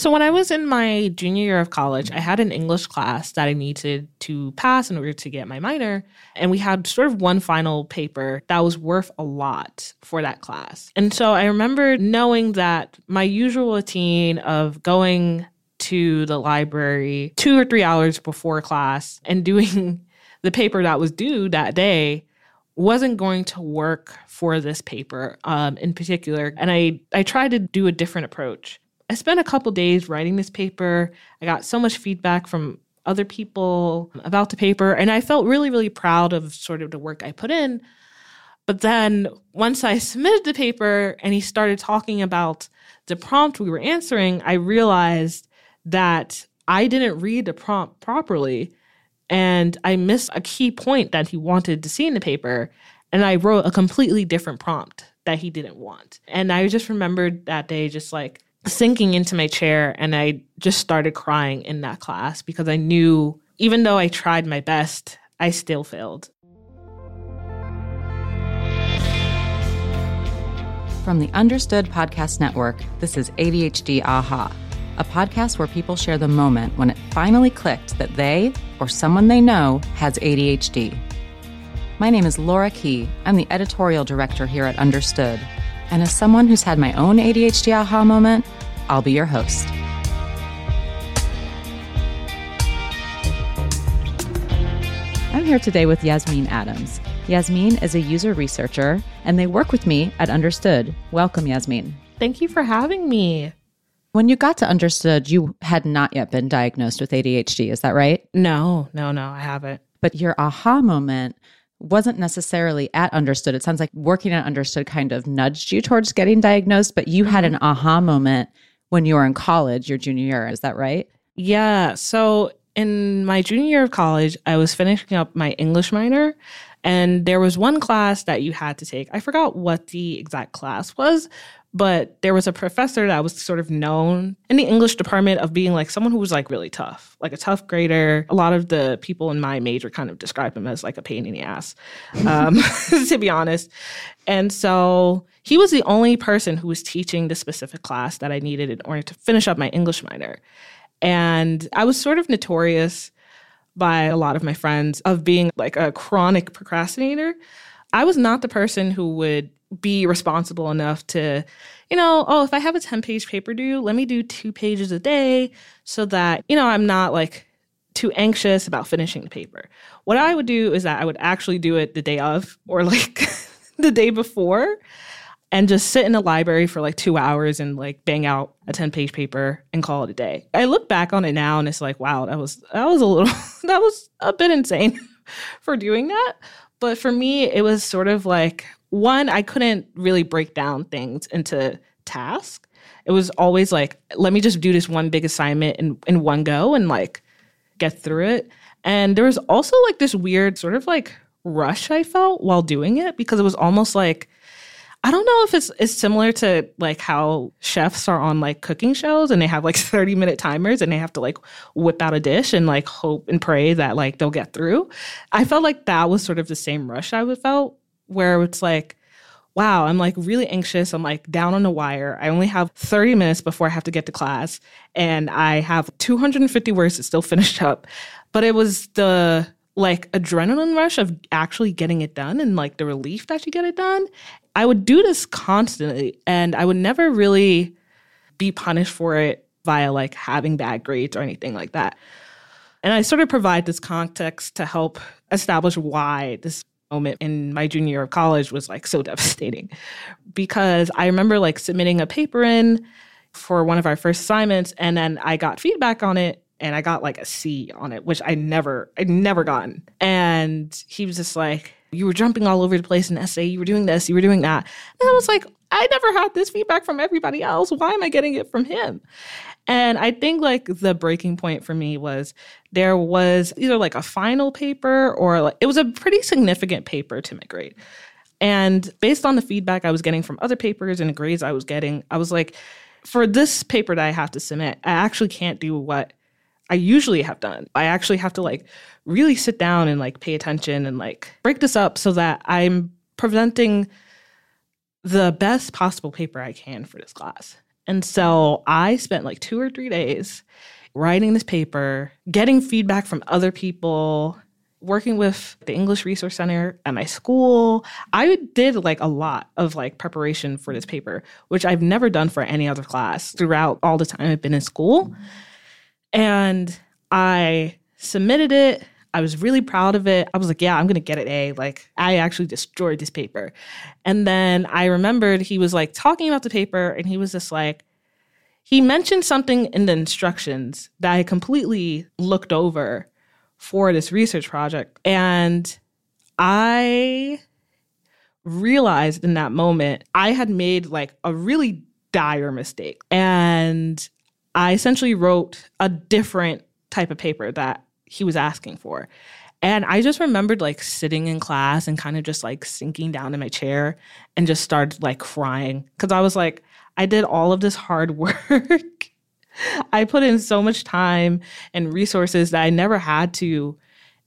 So, when I was in my junior year of college, I had an English class that I needed to pass in order to get my minor. And we had sort of one final paper that was worth a lot for that class. And so I remember knowing that my usual routine of going to the library two or three hours before class and doing the paper that was due that day wasn't going to work for this paper um, in particular. And I, I tried to do a different approach. I spent a couple days writing this paper. I got so much feedback from other people about the paper, and I felt really, really proud of sort of the work I put in. But then once I submitted the paper and he started talking about the prompt we were answering, I realized that I didn't read the prompt properly and I missed a key point that he wanted to see in the paper. And I wrote a completely different prompt that he didn't want. And I just remembered that day just like sinking into my chair and I just started crying in that class because I knew even though I tried my best, I still failed. From the Understood Podcast Network, this is ADHD Aha, a podcast where people share the moment when it finally clicked that they or someone they know has ADHD. My name is Laura Key. I'm the editorial director here at Understood and as someone who's had my own ADHD aha moment, I'll be your host. I'm here today with Yasmeen Adams. Yasmeen is a user researcher, and they work with me at Understood. Welcome, Yasmeen. Thank you for having me. When you got to Understood, you had not yet been diagnosed with ADHD. Is that right? No, no, no, I haven't. But your aha moment wasn't necessarily at understood. It sounds like working at understood kind of nudged you towards getting diagnosed, but you had an mm-hmm. aha moment when you were in college, your junior year. Is that right? Yeah. So in my junior year of college, I was finishing up my English minor. And there was one class that you had to take. I forgot what the exact class was, but there was a professor that was sort of known in the English department of being like someone who was like really tough, like a tough grader. A lot of the people in my major kind of describe him as like a pain in the ass, um, to be honest. And so he was the only person who was teaching the specific class that I needed in order to finish up my English minor. And I was sort of notorious by a lot of my friends of being like a chronic procrastinator. I was not the person who would be responsible enough to, you know, oh, if I have a 10 page paper due, let me do two pages a day so that, you know, I'm not like too anxious about finishing the paper. What I would do is that I would actually do it the day of or like the day before and just sit in the library for like two hours and like bang out a 10 page paper and call it a day. I look back on it now and it's like, wow, that was that was a little that was a bit insane for doing that. But for me, it was sort of like one, I couldn't really break down things into tasks. It was always like, let me just do this one big assignment in, in one go and like get through it. And there was also like this weird sort of like rush I felt while doing it because it was almost like I don't know if it's it's similar to like how chefs are on like cooking shows and they have like 30 minute timers and they have to like whip out a dish and like hope and pray that like they'll get through. I felt like that was sort of the same rush I would felt where it's like wow, I'm like really anxious. I'm like down on the wire. I only have 30 minutes before I have to get to class and I have 250 words to still finish up. But it was the like adrenaline rush of actually getting it done and like the relief that you get it done. I would do this constantly and I would never really be punished for it via like having bad grades or anything like that. And I sort of provide this context to help establish why this moment in my junior year of college was like so devastating because I remember like submitting a paper in for one of our first assignments and then I got feedback on it and I got like a C on it, which I never, I'd never gotten. And he was just like, You were jumping all over the place in essay, you were doing this, you were doing that. And I was like, I never had this feedback from everybody else. Why am I getting it from him? And I think like the breaking point for me was there was either like a final paper or like it was a pretty significant paper to my grade. And based on the feedback I was getting from other papers and the grades I was getting, I was like, for this paper that I have to submit, I actually can't do what I usually have done. I actually have to like really sit down and like pay attention and like break this up so that I'm presenting the best possible paper I can for this class. And so I spent like two or three days writing this paper, getting feedback from other people, working with the English Resource Center at my school. I did like a lot of like preparation for this paper, which I've never done for any other class throughout all the time I've been in school. And I submitted it. I was really proud of it. I was like, yeah, I'm going to get an A. Like, I actually destroyed this paper. And then I remembered he was like talking about the paper and he was just like, he mentioned something in the instructions that I completely looked over for this research project. And I realized in that moment I had made like a really dire mistake. And I essentially wrote a different type of paper that he was asking for. And I just remembered like sitting in class and kind of just like sinking down in my chair and just started like crying because I was like, I did all of this hard work. I put in so much time and resources that I never had to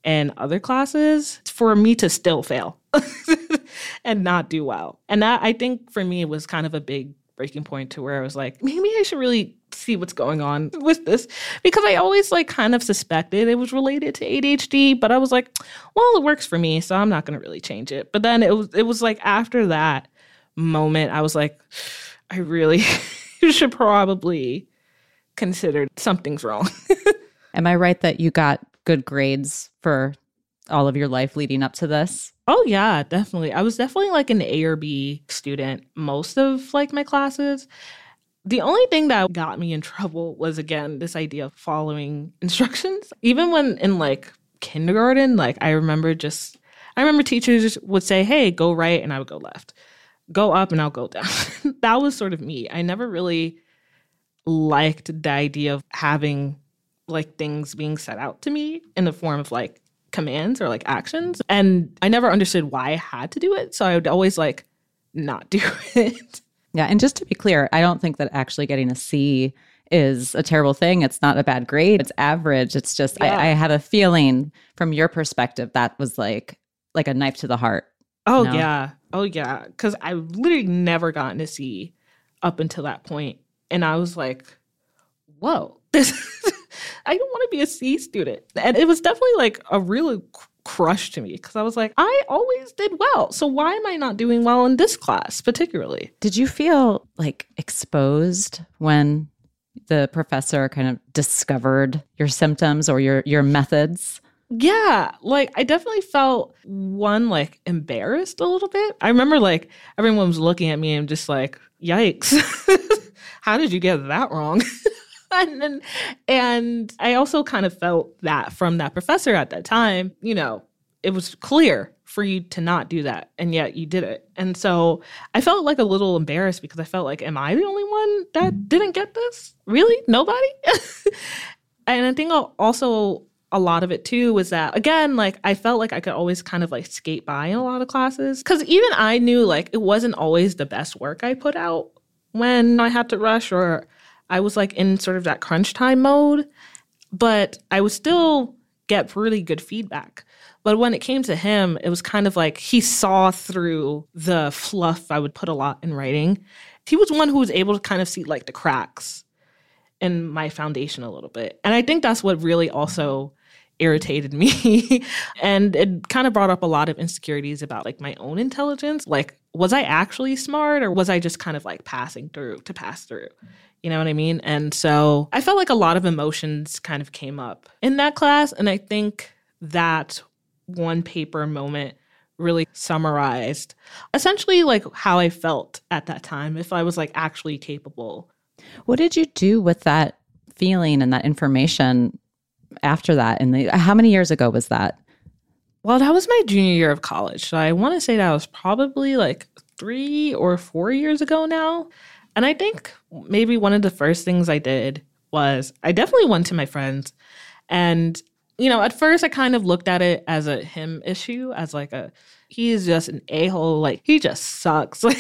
in other classes for me to still fail and not do well. And that I think for me was kind of a big breaking point to where I was like, maybe I should really see what's going on with this because I always like kind of suspected it was related to ADHD, but I was like, well, it works for me, so I'm not going to really change it. But then it was it was like after that moment, I was like, I really should probably consider something's wrong. Am I right that you got good grades for all of your life leading up to this? Oh yeah, definitely. I was definitely like an A or B student most of like my classes. The only thing that got me in trouble was again this idea of following instructions. Even when in like kindergarten, like I remember just I remember teachers would say, "Hey, go right," and I would go left. Go up and I'll go down. that was sort of me. I never really liked the idea of having like things being set out to me in the form of like commands or like actions. And I never understood why I had to do it. So I would always like not do it. Yeah. And just to be clear, I don't think that actually getting a C is a terrible thing. It's not a bad grade. It's average. It's just yeah. I, I had a feeling from your perspective that was like like a knife to the heart. Oh know? yeah. Oh yeah. Cause I literally never gotten a C up until that point. And I was like, whoa, this I don't want to be a C student. And it was definitely like a real crush to me because I was like, I always did well. So why am I not doing well in this class particularly? Did you feel like exposed when the professor kind of discovered your symptoms or your your methods? Yeah, like I definitely felt one like embarrassed a little bit. I remember like everyone was looking at me and just like, "Yikes. How did you get that wrong?" and, and I also kind of felt that from that professor at that time, you know, it was clear for you to not do that and yet you did it. And so I felt like a little embarrassed because I felt like am I the only one that didn't get this? Really? Nobody? and I think also a lot of it too was that again like I felt like I could always kind of like skate by in a lot of classes cuz even I knew like it wasn't always the best work I put out when I had to rush or I was like in sort of that crunch time mode, but I would still get really good feedback. But when it came to him, it was kind of like he saw through the fluff I would put a lot in writing. He was one who was able to kind of see like the cracks in my foundation a little bit. And I think that's what really also irritated me. and it kind of brought up a lot of insecurities about like my own intelligence. Like, was I actually smart or was I just kind of like passing through to pass through? You know what I mean? And so I felt like a lot of emotions kind of came up in that class. And I think that one paper moment really summarized essentially like how I felt at that time, if I was like actually capable. What did you do with that feeling and that information after that? And how many years ago was that? Well, that was my junior year of college. So I want to say that was probably like three or four years ago now. And I think maybe one of the first things I did was I definitely went to my friends. And, you know, at first I kind of looked at it as a him issue, as like a, he is just an a hole. Like, he just sucks.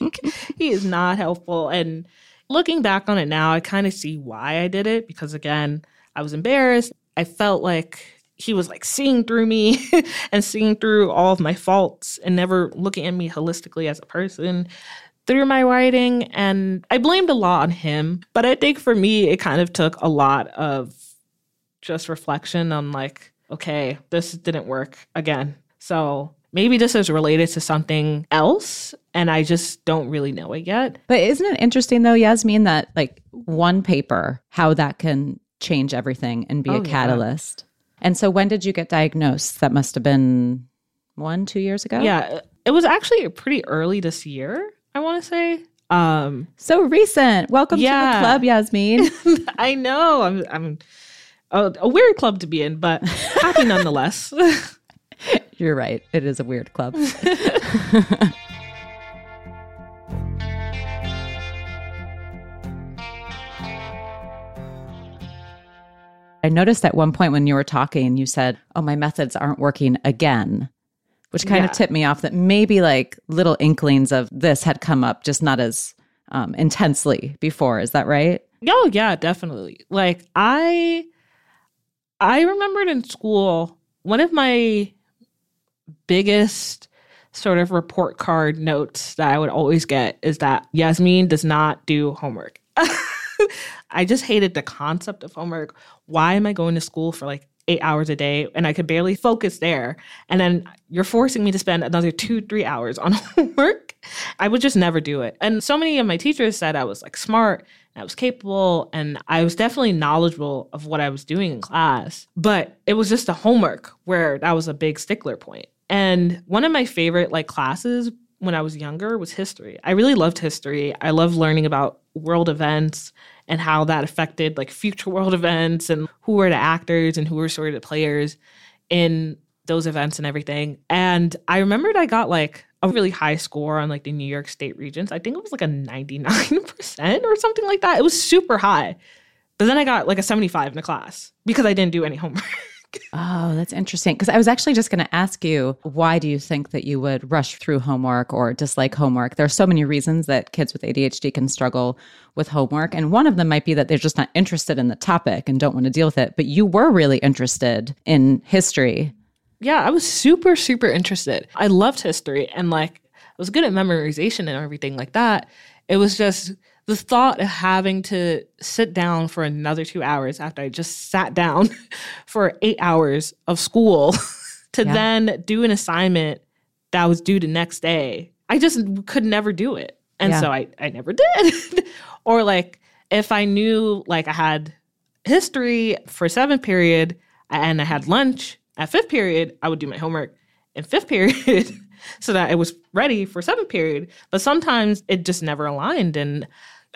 Like, he is not helpful. And looking back on it now, I kind of see why I did it because, again, I was embarrassed. I felt like he was like seeing through me and seeing through all of my faults and never looking at me holistically as a person through my writing. And I blamed a lot on him. But I think for me, it kind of took a lot of just reflection on like, okay, this didn't work again. So maybe this is related to something else and I just don't really know it yet. But isn't it interesting though, Yasmeen, that like one paper, how that can change everything and be oh, a catalyst? Yeah. And so when did you get diagnosed? That must have been one, two years ago? Yeah. It was actually pretty early this year, I want to say. Um so recent. Welcome yeah. to the club, Yasmeen. I know. I'm I'm a, a weird club to be in, but happy nonetheless. You're right. It is a weird club. I noticed at one point when you were talking, you said, Oh, my methods aren't working again, which kind yeah. of tipped me off that maybe like little inklings of this had come up, just not as um, intensely before. Is that right? Oh, yeah, definitely. Like, I. I remembered in school, one of my biggest sort of report card notes that I would always get is that Yasmeen does not do homework. I just hated the concept of homework. Why am I going to school for like eight hours a day and I could barely focus there? And then you're forcing me to spend another two, three hours on homework. I would just never do it. And so many of my teachers said I was like smart I was capable and I was definitely knowledgeable of what I was doing in class. But it was just the homework where that was a big stickler point. And one of my favorite like classes when I was younger was history. I really loved history. I loved learning about world events and how that affected like future world events and who were the actors and who were sort of the players in those events and everything. And I remembered I got like a really high score on like the New York State Regents. I think it was like a 99% or something like that. It was super high. But then I got like a 75 in the class because I didn't do any homework. oh, that's interesting. Because I was actually just going to ask you, why do you think that you would rush through homework or dislike homework? There are so many reasons that kids with ADHD can struggle with homework. And one of them might be that they're just not interested in the topic and don't want to deal with it. But you were really interested in history yeah, I was super, super interested. I loved history and like I was good at memorization and everything like that. It was just the thought of having to sit down for another two hours after I just sat down for eight hours of school to yeah. then do an assignment that was due the next day. I just could never do it. And yeah. so I, I never did. or like if I knew like I had history for seventh period and I had lunch at fifth period, I would do my homework in fifth period so that it was ready for seventh period. But sometimes it just never aligned and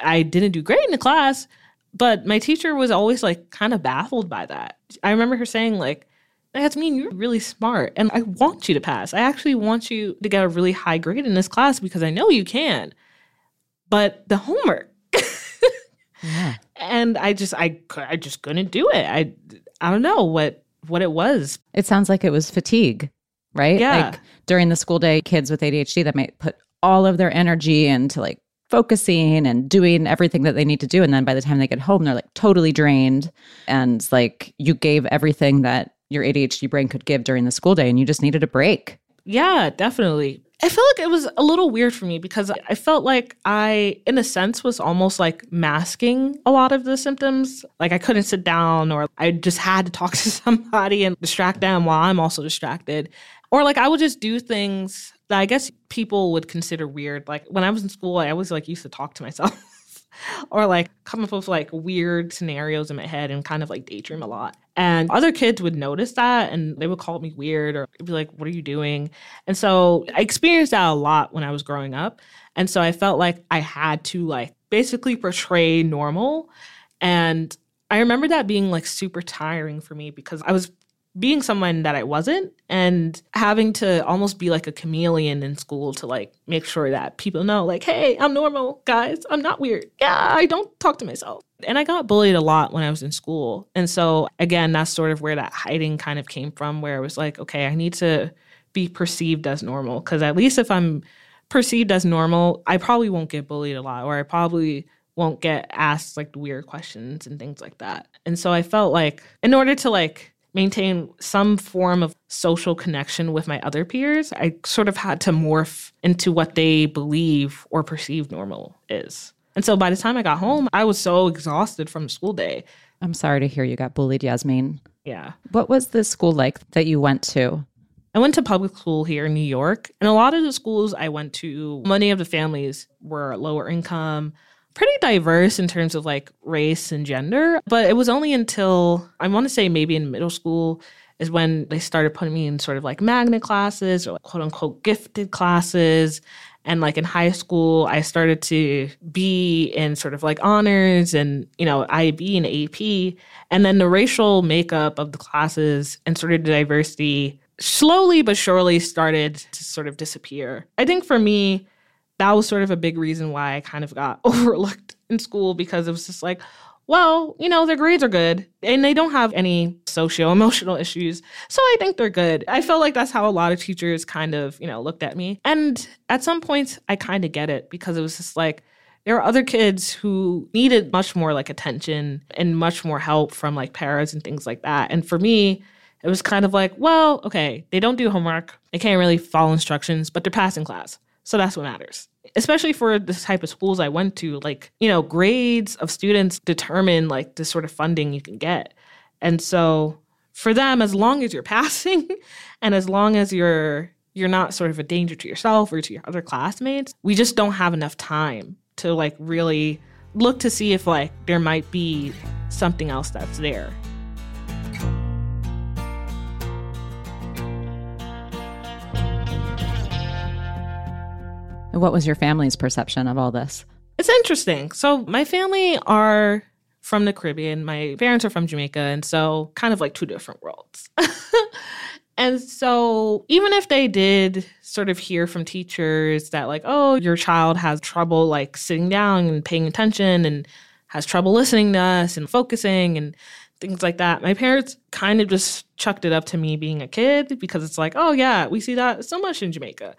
I didn't do great in the class. But my teacher was always like kind of baffled by that. I remember her saying, like, that's mean you're really smart and I want you to pass. I actually want you to get a really high grade in this class because I know you can. But the homework. yeah. And I just I I just couldn't do it. I I don't know what what it was. It sounds like it was fatigue, right? Yeah. Like during the school day, kids with ADHD that might put all of their energy into like focusing and doing everything that they need to do. And then by the time they get home, they're like totally drained. And like you gave everything that your ADHD brain could give during the school day and you just needed a break. Yeah, definitely. I feel like it was a little weird for me because I felt like I, in a sense, was almost like masking a lot of the symptoms. Like I couldn't sit down, or I just had to talk to somebody and distract them while I'm also distracted. Or like I would just do things I guess people would consider weird. Like when I was in school, I always like used to talk to myself. or like come up with like weird scenarios in my head and kind of like daydream a lot. And other kids would notice that and they would call me weird or be like, What are you doing? And so I experienced that a lot when I was growing up. And so I felt like I had to like basically portray normal. And I remember that being like super tiring for me because I was being someone that I wasn't and having to almost be like a chameleon in school to like make sure that people know, like, hey, I'm normal, guys. I'm not weird. Yeah, I don't talk to myself. And I got bullied a lot when I was in school. And so, again, that's sort of where that hiding kind of came from, where it was like, okay, I need to be perceived as normal. Cause at least if I'm perceived as normal, I probably won't get bullied a lot, or I probably won't get asked like weird questions and things like that. And so I felt like in order to like maintain some form of social connection with my other peers, I sort of had to morph into what they believe or perceive normal is. And so by the time I got home, I was so exhausted from school day. I'm sorry to hear you got bullied, Yasmeen. Yeah. What was the school like that you went to? I went to public school here in New York, and a lot of the schools I went to, many of the families were lower income, pretty diverse in terms of like race and gender. But it was only until I want to say maybe in middle school is when they started putting me in sort of like magnet classes or like quote unquote gifted classes. And like in high school, I started to be in sort of like honors and, you know, IB and AP. And then the racial makeup of the classes and sort of the diversity slowly but surely started to sort of disappear. I think for me, that was sort of a big reason why I kind of got overlooked in school because it was just like, well, you know, their grades are good and they don't have any socio emotional issues. So I think they're good. I felt like that's how a lot of teachers kind of, you know, looked at me. And at some points, I kind of get it because it was just like, there were other kids who needed much more like attention and much more help from like parents and things like that. And for me, it was kind of like, well, okay, they don't do homework, they can't really follow instructions, but they're passing class. So that's what matters. Especially for the type of schools I went to, like, you know, grades of students determine like the sort of funding you can get. And so for them, as long as you're passing and as long as you're you're not sort of a danger to yourself or to your other classmates, we just don't have enough time to like really look to see if like there might be something else that's there. What was your family's perception of all this? It's interesting. So, my family are from the Caribbean. My parents are from Jamaica. And so, kind of like two different worlds. and so, even if they did sort of hear from teachers that, like, oh, your child has trouble like sitting down and paying attention and has trouble listening to us and focusing and things like that, my parents kind of just chucked it up to me being a kid because it's like, oh, yeah, we see that so much in Jamaica.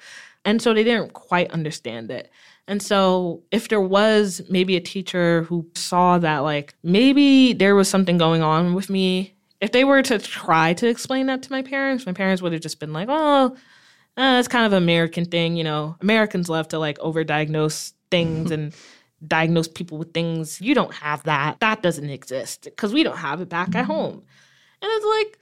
And so they didn't quite understand it. And so, if there was maybe a teacher who saw that, like, maybe there was something going on with me, if they were to try to explain that to my parents, my parents would have just been like, oh, eh, that's kind of an American thing. You know, Americans love to like overdiagnose things and diagnose people with things. You don't have that. That doesn't exist because we don't have it back at home. And it's like,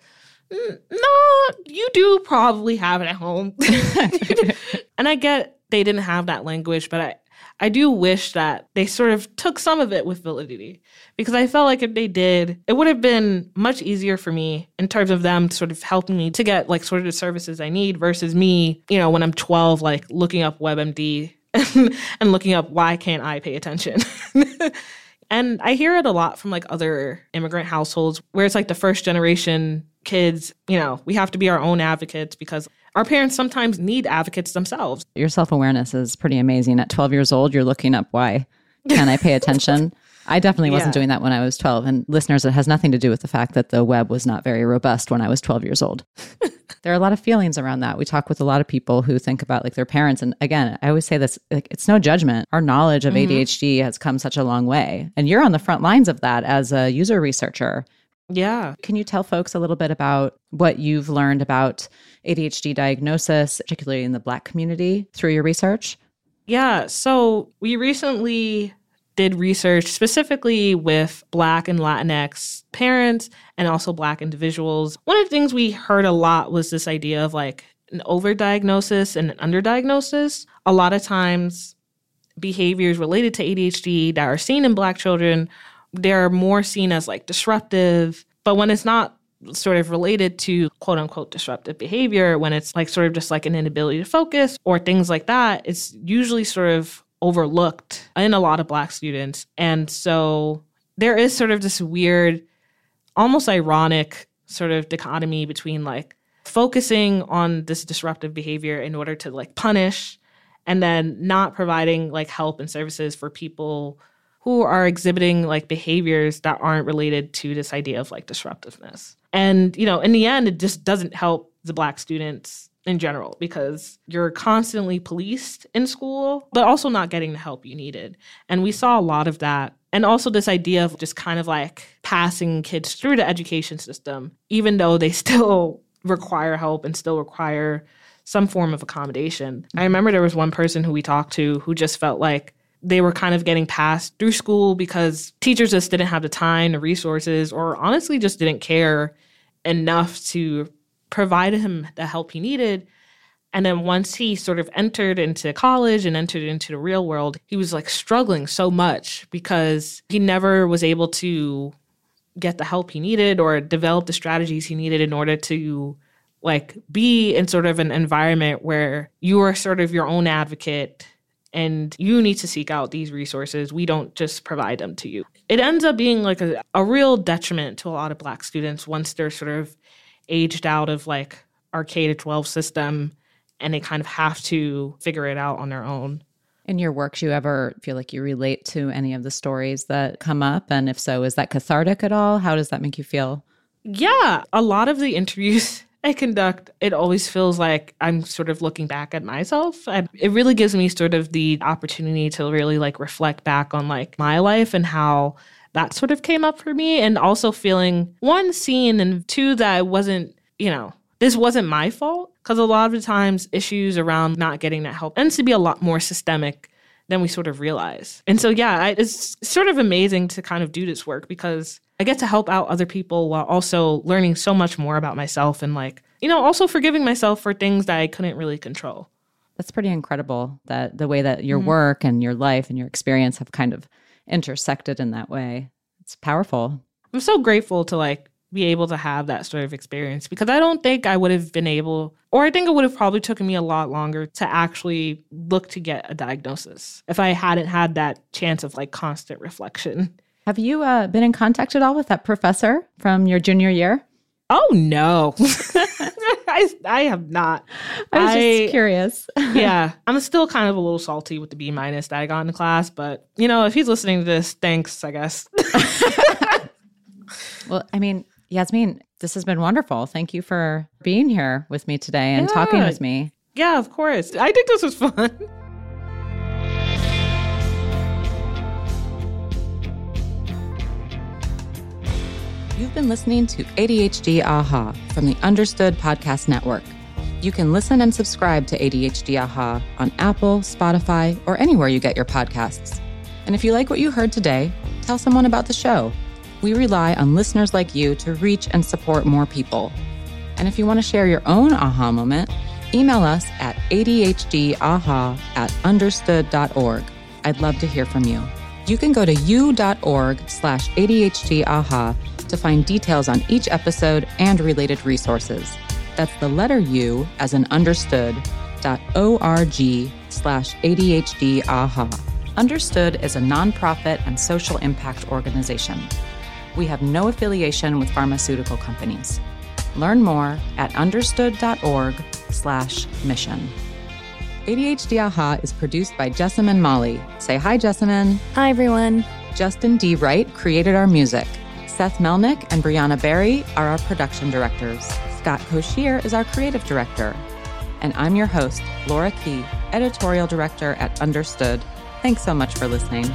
no, you do probably have it at home. and I get they didn't have that language, but I, I do wish that they sort of took some of it with validity because I felt like if they did, it would have been much easier for me in terms of them sort of helping me to get like sort of the services I need versus me, you know, when I'm 12, like looking up WebMD and, and looking up why can't I pay attention. and I hear it a lot from like other immigrant households where it's like the first generation kids, you know, we have to be our own advocates because our parents sometimes need advocates themselves. Your self awareness is pretty amazing. At 12 years old, you're looking up why can I pay attention? I definitely wasn't yeah. doing that when I was 12. And listeners, it has nothing to do with the fact that the web was not very robust when I was 12 years old. there are a lot of feelings around that. We talk with a lot of people who think about like their parents. And again, I always say this like, it's no judgment. Our knowledge of mm-hmm. ADHD has come such a long way. And you're on the front lines of that as a user researcher. Yeah. Can you tell folks a little bit about what you've learned about ADHD diagnosis, particularly in the Black community, through your research? Yeah. So we recently did research specifically with Black and Latinx parents and also Black individuals. One of the things we heard a lot was this idea of like an overdiagnosis and an underdiagnosis. A lot of times, behaviors related to ADHD that are seen in Black children they're more seen as like disruptive. But when it's not sort of related to quote unquote disruptive behavior, when it's like sort of just like an inability to focus or things like that, it's usually sort of overlooked in a lot of Black students. And so there is sort of this weird, almost ironic sort of dichotomy between like focusing on this disruptive behavior in order to like punish and then not providing like help and services for people who are exhibiting like behaviors that aren't related to this idea of like disruptiveness. And, you know, in the end, it just doesn't help the Black students in general because you're constantly policed in school, but also not getting the help you needed. And we saw a lot of that And also this idea of just kind of like passing kids through the education system, even though they still require help and still require some form of accommodation. I remember there was one person who we talked to who just felt like they were kind of getting passed through school because teachers just didn't have the time, the resources, or honestly just didn't care enough to provide him the help he needed. And then once he sort of entered into college and entered into the real world, he was like struggling so much because he never was able to get the help he needed or develop the strategies he needed in order to like be in sort of an environment where you are sort of your own advocate and you need to seek out these resources. We don't just provide them to you. It ends up being like a, a real detriment to a lot of black students once they're sort of aged out of like our K to 12 system and they kind of have to figure it out on their own. In your work, do you ever feel like you relate to any of the stories that come up? And if so, is that cathartic at all? How does that make you feel? Yeah, a lot of the interviews I conduct, it always feels like I'm sort of looking back at myself. And it really gives me sort of the opportunity to really like reflect back on like my life and how that sort of came up for me. And also feeling one, seen, and two, that I wasn't, you know, this wasn't my fault. Because a lot of the times, issues around not getting that help tends to be a lot more systemic than we sort of realize. And so, yeah, I, it's sort of amazing to kind of do this work because I get to help out other people while also learning so much more about myself and like, you know, also forgiving myself for things that I couldn't really control. That's pretty incredible that the way that your mm-hmm. work and your life and your experience have kind of intersected in that way. It's powerful. I'm so grateful to like be able to have that sort of experience because I don't think I would have been able, or I think it would have probably taken me a lot longer to actually look to get a diagnosis if I hadn't had that chance of like constant reflection. Have you uh, been in contact at all with that professor from your junior year? Oh no, I, I have not. I was I, just curious. yeah, I'm still kind of a little salty with the B minus that I got in the class, but you know, if he's listening to this, thanks. I guess. well, I mean, Yasmeen, this has been wonderful. Thank you for being here with me today and yeah. talking with me. Yeah, of course. I think this was fun. You've been listening to ADHD AHA from the Understood Podcast Network. You can listen and subscribe to ADHD AHA on Apple, Spotify, or anywhere you get your podcasts. And if you like what you heard today, tell someone about the show. We rely on listeners like you to reach and support more people. And if you want to share your own aha moment, email us at adhdaha at understood.org. I'd love to hear from you. You can go to u.org slash adhdaha to find details on each episode and related resources. That's the letter U as an understood dot org slash ADHD AHA. Understood is a nonprofit and social impact organization. We have no affiliation with pharmaceutical companies. Learn more at understood.org slash mission. ADHD AHA is produced by Jessamine Molli. Say hi, Jessamine. Hi, everyone. Justin D. Wright created our music. Seth Melnick and Brianna Barry are our production directors. Scott Cocchiere is our creative director. And I'm your host, Laura Key, editorial director at Understood. Thanks so much for listening.